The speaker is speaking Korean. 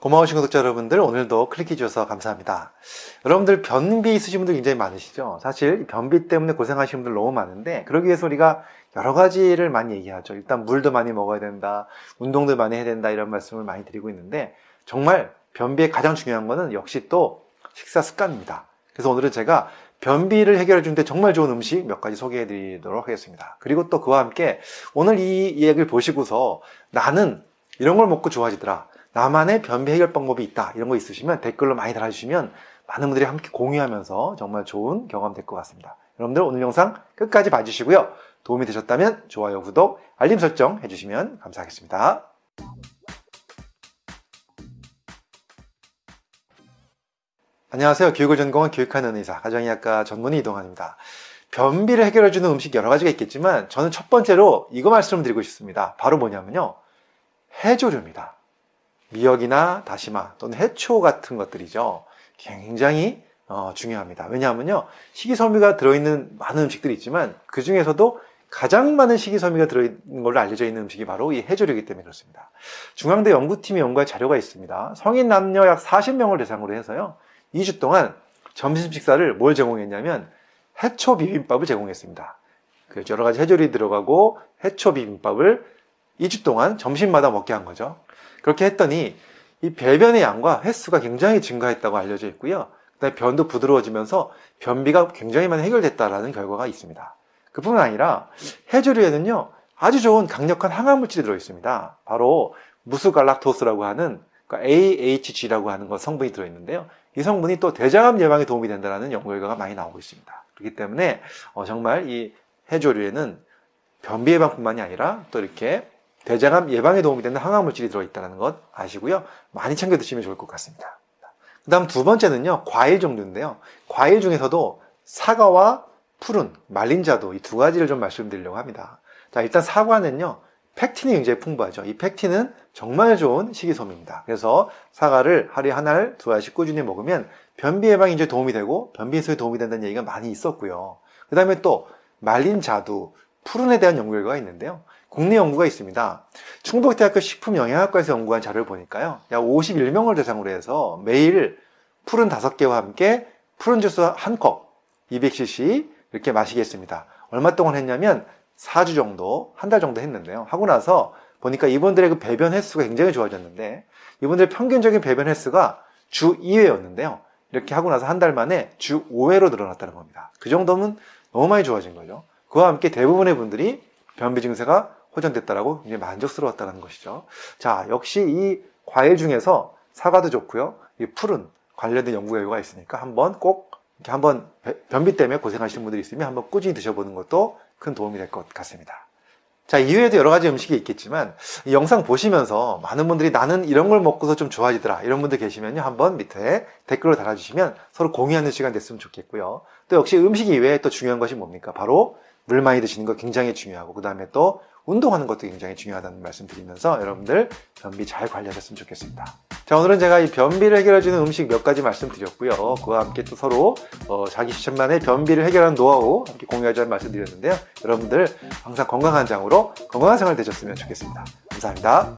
고마우신 구독자 여러분들 오늘도 클릭해 주셔서 감사합니다. 여러분들 변비 있으신 분들 굉장히 많으시죠? 사실 이 변비 때문에 고생하시는 분들 너무 많은데 그러기 위해서 우리가 여러 가지를 많이 얘기하죠. 일단 물도 많이 먹어야 된다, 운동도 많이 해야 된다 이런 말씀을 많이 드리고 있는데 정말 변비의 가장 중요한 거는 역시 또 식사 습관입니다. 그래서 오늘은 제가 변비를 해결해 주는데 정말 좋은 음식 몇 가지 소개해 드리도록 하겠습니다. 그리고 또 그와 함께 오늘 이 이야기를 보시고서 나는 이런 걸 먹고 좋아지더라. 나만의 변비 해결 방법이 있다. 이런 거 있으시면 댓글로 많이 달아주시면 많은 분들이 함께 공유하면서 정말 좋은 경험 될 것 같습니다. 여러분들 오늘 영상 끝까지 봐주시고요. 도움이 되셨다면 좋아요, 구독, 알림 설정 해주시면 감사하겠습니다. 안녕하세요. 교육을 전공한 교육하는 의사, 가정의학과 전문의 이동환입니다. 변비를 해결해주는 음식 여러 가지가 있겠지만 저는 첫 번째로 이거 말씀드리고 싶습니다. 바로 뭐냐면요. 해조류입니다. 미역이나 다시마 또는 해초 같은 것들이죠. 굉장히 어, 중요합니다. 왜냐하면요. 식이섬유가 들어있는 많은 음식들이 있지만 그 중에서도 가장 많은 식이섬유가 들어있는 걸로 알려져 있는 음식이 바로 이 해조류이기 때문에 그렇습니다. 중앙대 연구팀이 연구한 자료가 있습니다. 성인 남녀 약 40명을 대상으로 해서요. 2주 동안 점심 식사를 뭘 제공했냐면 해초 비빔밥을 제공했습니다. 그 여러 가지 해조류 들어가고 해초 비빔밥을 2주 동안 점심마다 먹게 한 거죠. 그렇게 했더니 이 배변의 양과 횟수가 굉장히 증가했다고 알려져 있고요. 그다음에 변도 부드러워지면서 변비가 굉장히 많이 해결됐다라는 결과가 있습니다. 그뿐만 아니라 해조류에는요 아주 좋은 강력한 항암 물질이 들어 있습니다. 바로 무스갈락토스라고 하는 그러니까 AHG라고 하는 것 성분이 들어 있는데요. 이 성분이 또 대장암 예방에 도움이 된다는 연구 결과가 많이 나오고 있습니다. 그렇기 때문에 어, 정말 이 해조류에는 변비 예방뿐만이 아니라 또 이렇게 대장암 예방에 도움이 되는 항암물질이 들어있다는 것 아시고요. 많이 챙겨 드시면 좋을 것 같습니다. 그 다음 두 번째는요, 과일 종류인데요. 과일 중에서도 사과와 푸른, 말린 자두 이두 가지를 좀 말씀드리려고 합니다. 자, 일단 사과는요, 팩틴이 굉장히 풍부하죠. 이 팩틴은 정말 좋은 식이섬유입니다. 그래서 사과를 하루에 한 알, 두 알씩 꾸준히 먹으면 변비 예방에 이제 도움이 되고 변비 해소에 도움이 된다는 얘기가 많이 있었고요. 그 다음에 또 말린 자두, 푸른에 대한 연구 결과가 있는데요. 국내 연구가 있습니다. 충북대학교 식품영양학과에서 연구한 자료를 보니까요. 약 51명을 대상으로 해서 매일 푸른 5개와 함께 푸른 주스 한 컵, 200cc 이렇게 마시게 했습니다. 얼마 동안 했냐면 4주 정도, 한 달 정도 했는데요. 하고 나서 보니까 이분들의 그 배변 횟수가 굉장히 좋아졌는데 이분들의 평균적인 배변 횟수가 주 2회였는데요. 이렇게 하고 나서 한 달 만에 주 5회로 늘어났다는 겁니다. 그 정도면 너무 많이 좋아진 거죠. 그와 함께 대부분의 분들이 변비 증세가 호전됐다라고 굉장히 만족스러웠다는 것이죠. 자, 역시 이 과일 중에서 사과도 좋고요. 이 풀은 관련된 연구 결과가 있으니까 한번 꼭 이렇게 한번 변비 때문에 고생하시는 분들이 있으면 한번 꾸준히 드셔보는 것도 큰 도움이 될 것 같습니다. 자, 이외에도 여러 가지 음식이 있겠지만 이 영상 보시면서 많은 분들이 나는 이런 걸 먹고서 좀 좋아지더라 이런 분들 계시면요 한번 밑에 댓글로 달아주시면 서로 공유하는 시간 됐으면 좋겠고요. 또 역시 음식 이외에 또 중요한 것이 뭡니까? 바로 물 많이 드시는 거 굉장히 중요하고 그 다음에 또 운동하는 것도 굉장히 중요하다는 말씀 드리면서 여러분들 변비 잘 관리하셨으면 좋겠습니다. 자 오늘은 제가 이 변비를 해결해주는 음식 몇 가지 말씀드렸고요. 그와 함께 또 서로 어, 자기 실천만의 변비를 해결하는 노하우 함께 공유하자는 말씀드렸는데요. 여러분들 항상 건강한 장으로 건강한 생활 되셨으면 좋겠습니다. 감사합니다.